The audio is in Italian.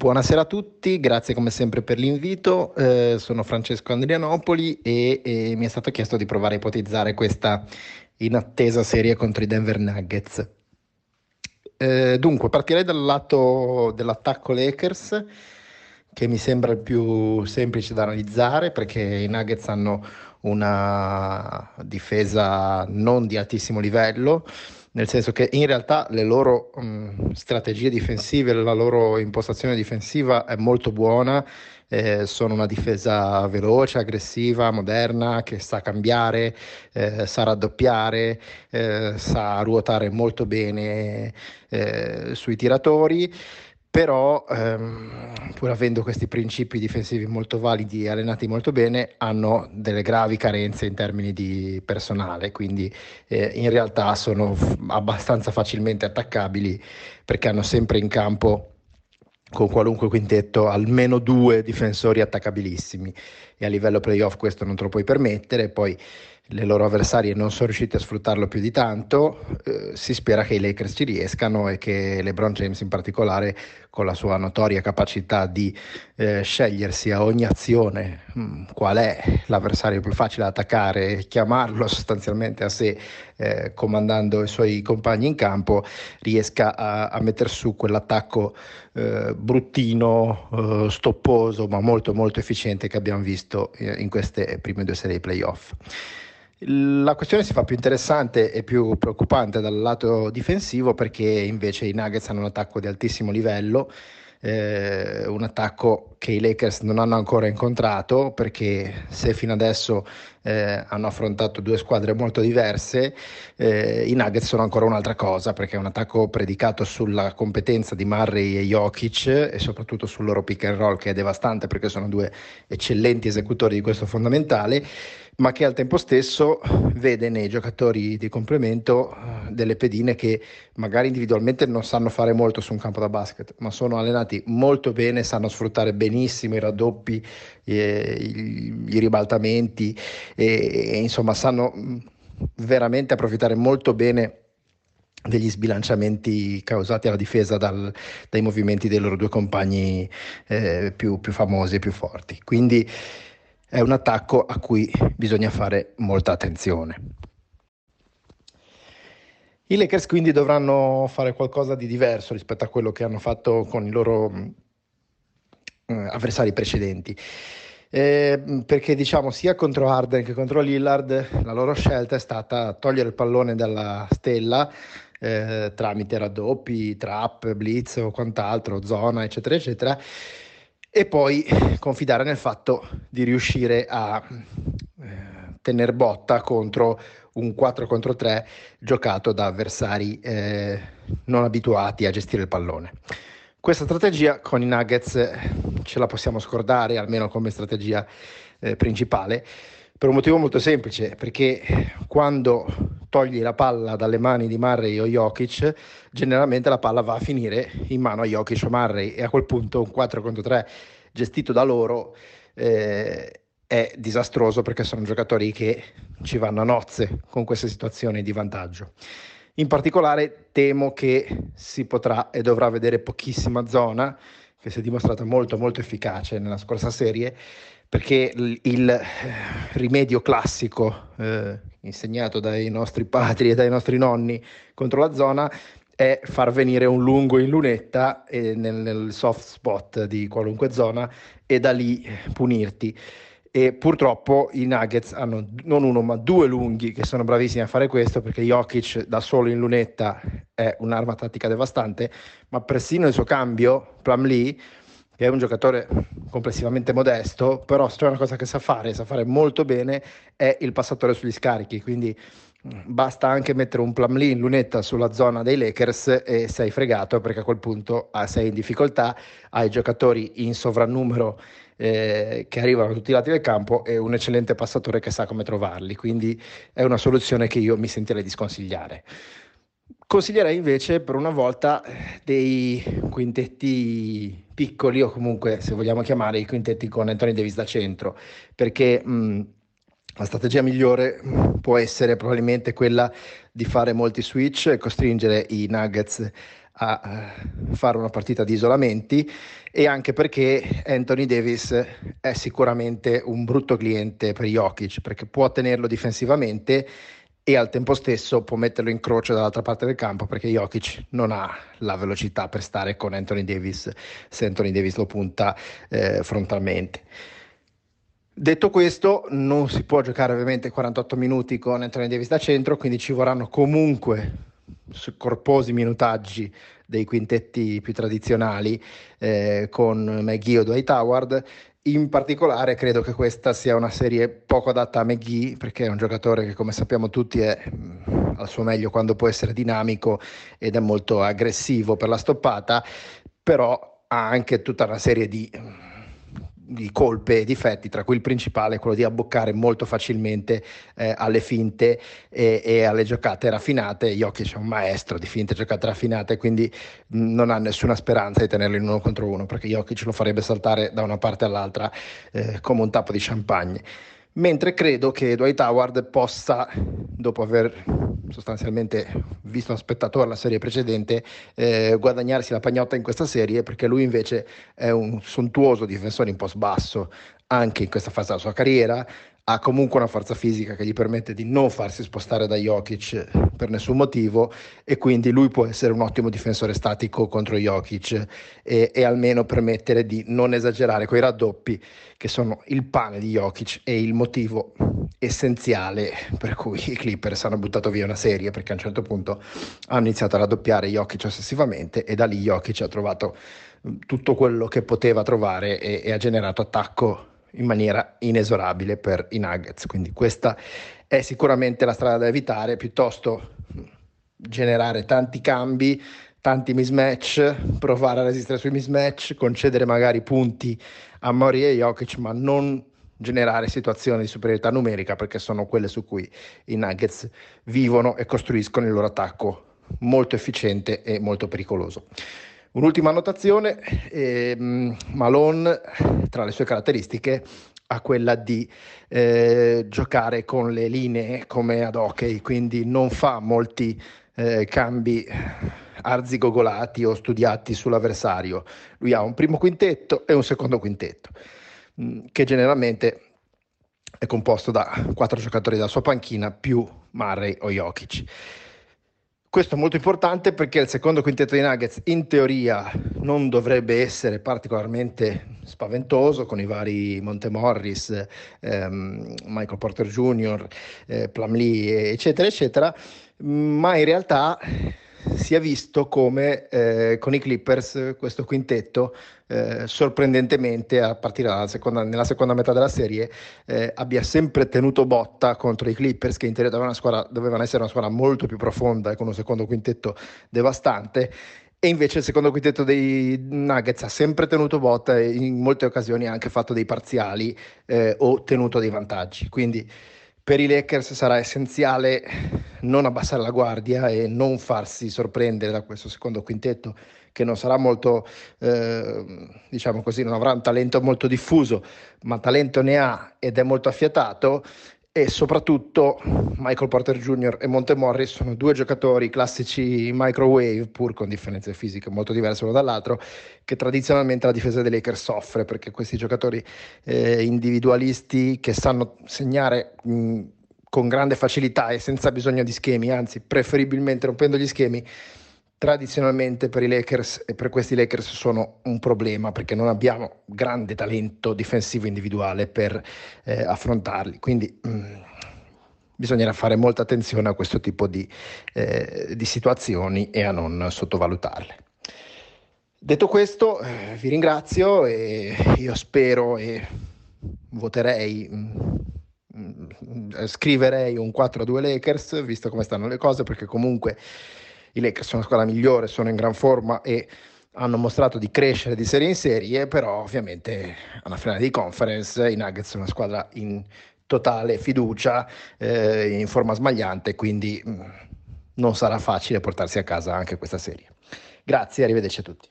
Buonasera a tutti, grazie come sempre per l'invito. Eh, sono Francesco Andrianopoli e, e, mi è stato chiesto di provare a ipotizzare questa inattesa serie contro i Denver Nuggets. Eh, dunque, partirei dal lato dell'attacco Lakers, che mi sembra il più semplice da analizzare perché i Nuggets hanno una difesa non di altissimo livello nel senso che in realtà le loro mh, strategie difensive, la loro impostazione difensiva è molto buona, eh, sono una difesa veloce, aggressiva, moderna, che sa cambiare, eh, sa raddoppiare, eh, sa ruotare molto bene eh, sui tiratori però ehm, pur avendo questi principi difensivi molto validi e allenati molto bene, hanno delle gravi carenze in termini di personale, quindi eh, in realtà sono f- abbastanza facilmente attaccabili perché hanno sempre in campo con qualunque quintetto almeno due difensori attaccabilissimi. E a livello playoff questo non te lo puoi permettere, poi le loro avversarie non sono riuscite a sfruttarlo più di tanto, eh, si spera che i Lakers ci riescano e che LeBron James in particolare con la sua notoria capacità di eh, scegliersi a ogni azione mh, mm, qual è l'avversario più facile da attaccare e chiamarlo sostanzialmente a sé eh, comandando i suoi compagni in campo, riesca a, a mettere su quell'attacco eh, bruttino, eh, stopposo ma molto molto efficiente che abbiamo visto eh, in queste prime due serie playoff. La questione si fa più interessante e più preoccupante dal lato difensivo perché invece i Nuggets hanno un attacco di altissimo livello, eh, un attacco che i Lakers non hanno ancora incontrato perché se fino adesso eh, hanno affrontato due squadre molto diverse, eh, i Nuggets sono ancora un'altra cosa perché è un attacco predicato sulla competenza di Murray e Jokic e soprattutto sul loro pick and roll che è devastante perché sono due eccellenti esecutori di questo fondamentale ma che al tempo stesso vede nei giocatori di complemento delle pedine che magari individualmente non sanno fare molto su un campo da basket, ma sono allenati molto bene, sanno sfruttare benissimo i raddoppi, eh, i, i, ribaltamenti e, e insomma sanno mm, veramente approfittare molto bene degli sbilanciamenti causati alla difesa dal, dai movimenti dei loro due compagni eh, più, più famosi e più forti. Quindi è un attacco a cui bisogna fare molta attenzione. I Lakers quindi dovranno fare qualcosa di diverso rispetto a quello che hanno fatto con i loro eh, avversari precedenti. Eh, perché diciamo sia contro Harden che contro Lillard la loro scelta è stata togliere il pallone dalla stella eh, tramite raddoppi, trap, blitz o quant'altro, zona eccetera eccetera e poi confidare nel fatto di riuscire a eh, tenere botta contro un 4 contro 3 giocato da avversari eh, non abituati a gestire il pallone. Questa strategia con i Nuggets eh, ce la possiamo scordare, almeno come strategia eh, principale, per un motivo molto semplice, perché quando togli la palla dalle mani di Murray o Jokic, generalmente la palla va a finire in mano a Jokic o Murray e a quel punto un 4 contro 3 gestito da loro eh, è disastroso perché sono giocatori che ci vanno a nozze con queste situazioni di vantaggio. In particolare temo che si potrà e dovrà vedere pochissima zona, che si è dimostrata molto molto efficace nella scorsa serie, perché il eh, rimedio classico eh, insegnato dai nostri padri e dai nostri nonni contro la zona è far venire un lungo in lunetta eh, nel, nel, soft spot di qualunque zona e da lì punirti. E purtroppo i Nuggets hanno non uno ma due lunghi che sono bravissimi a fare questo perché Jokic da solo in lunetta è un'arma tattica devastante, ma persino il suo cambio, Plumlee, che è un giocatore complessivamente modesto, però se c'è una cosa che sa fare, sa fare molto bene, è il passatore sugli scarichi, quindi mm, basta anche mettere un plumlee in lunetta sulla zona dei Lakers e sei fregato perché a quel punto ah, sei in difficoltà, hai giocatori in sovrannumero eh, che arrivano da tutti i lati del campo e un eccellente passatore che sa come trovarli, quindi è una soluzione che io mi sentirei di sconsigliare. Consiglierei invece per una volta dei quintetti piccoli o comunque se vogliamo chiamare i quintetti con Anthony Davis da centro perché mh, la strategia migliore può essere probabilmente quella di fare molti switch e costringere i Nuggets a eh, fare una partita di isolamenti e anche perché Anthony Davis è sicuramente un brutto cliente per Jokic perché può tenerlo difensivamente e al tempo stesso può metterlo in croce dall'altra parte del campo perché Jokic non ha la velocità per stare con Anthony Davis se Anthony Davis lo punta eh, frontalmente. Detto questo, non si può giocare ovviamente 48 minuti con Anthony Davis da centro, quindi ci vorranno comunque corposi minutaggi dei quintetti più tradizionali eh, con McGee o Dwight Howard. In particolare credo che questa sia una serie poco adatta a McGee perché è un giocatore che come sappiamo tutti è mm, al suo meglio quando può essere dinamico ed è molto aggressivo per la stoppata, però ha anche tutta una serie di di colpe e difetti, tra cui il principale è quello di abboccare molto facilmente eh, alle finte e, e, alle giocate raffinate. Jokic è un maestro di finte giocate raffinate, quindi non ha nessuna speranza di tenerlo in uno contro uno, perché Jokic lo farebbe saltare da una parte all'altra eh, come un tappo di champagne mentre credo che Dwight Howard possa, dopo aver sostanzialmente visto a spettatore la serie precedente, eh, guadagnarsi la pagnotta in questa serie perché lui invece è un sontuoso difensore in post basso anche in questa fase della sua carriera, ha comunque una forza fisica che gli permette di non farsi spostare da Jokic per nessun motivo e quindi lui può essere un ottimo difensore statico contro Jokic e, e almeno permettere di non esagerare con i raddoppi che sono il pane di Jokic e il motivo essenziale per cui i Clippers hanno buttato via una serie perché a un certo punto hanno iniziato a raddoppiare Jokic ossessivamente e da lì Jokic ha trovato tutto quello che poteva trovare e, e ha generato attacco in maniera inesorabile per i Nuggets. Quindi questa è sicuramente la strada da evitare, piuttosto generare tanti cambi, tanti mismatch, provare a resistere sui mismatch, concedere magari punti a Mori e Jokic, ma non generare situazioni di superiorità numerica perché sono quelle su cui i Nuggets vivono e costruiscono il loro attacco molto efficiente e molto pericoloso. Un'ultima annotazione, ehm, Malone tra le sue caratteristiche ha quella di eh, giocare con le linee come ad hockey, quindi non fa molti eh, cambi arzigogolati o studiati sull'avversario. Lui ha un primo quintetto e un secondo quintetto, mh, mm, che generalmente è composto da quattro giocatori della sua panchina più Murray o Jokic. Questo è molto importante perché il secondo quintetto di Nuggets in teoria non dovrebbe essere particolarmente spaventoso con i vari Montemorris, ehm, Michael Porter Jr., eh, Plumlee, eccetera, eccetera, ma in realtà si è visto come eh, con i Clippers questo quintetto eh, sorprendentemente a partire seconda, nella seconda metà della serie eh, abbia sempre tenuto botta contro i Clippers che in teoria dovevano, squadra, dovevano essere una squadra molto più profonda e con un secondo quintetto devastante. E invece il secondo quintetto dei Nuggets ha sempre tenuto botta e in molte occasioni ha anche fatto dei parziali eh, o tenuto dei vantaggi. Quindi per i Lakers sarà essenziale non abbassare la guardia e non farsi sorprendere da questo secondo quintetto che non sarà molto, eh, diciamo così, non avrà un talento molto diffuso, ma talento ne ha ed è molto affiatato e soprattutto Michael Porter Jr. e Monte Morris sono due giocatori classici microwave, pur con differenze fisiche molto diverse l'uno dall'altro, che tradizionalmente la difesa dei Lakers soffre perché questi giocatori eh, individualisti che sanno segnare mh, con grande facilità e senza bisogno di schemi, anzi preferibilmente rompendo gli schemi, tradizionalmente per i Lakers e per questi Lakers sono un problema perché non abbiamo grande talento difensivo individuale per eh, affrontarli. Quindi mh, mm, bisognerà fare molta attenzione a questo tipo di, eh, di situazioni e a non sottovalutarle. Detto questo, eh, vi ringrazio e io spero e voterei. Mh, mm, scriverei un 4-2 Lakers visto come stanno le cose perché comunque i Lakers sono la squadra migliore, sono in gran forma e hanno mostrato di crescere di serie in serie, però ovviamente alla finale di conference i Nuggets sono una squadra in totale fiducia, eh, in forma smagliante, quindi mh, mm, non sarà facile portarsi a casa anche questa serie. Grazie, arrivederci a tutti.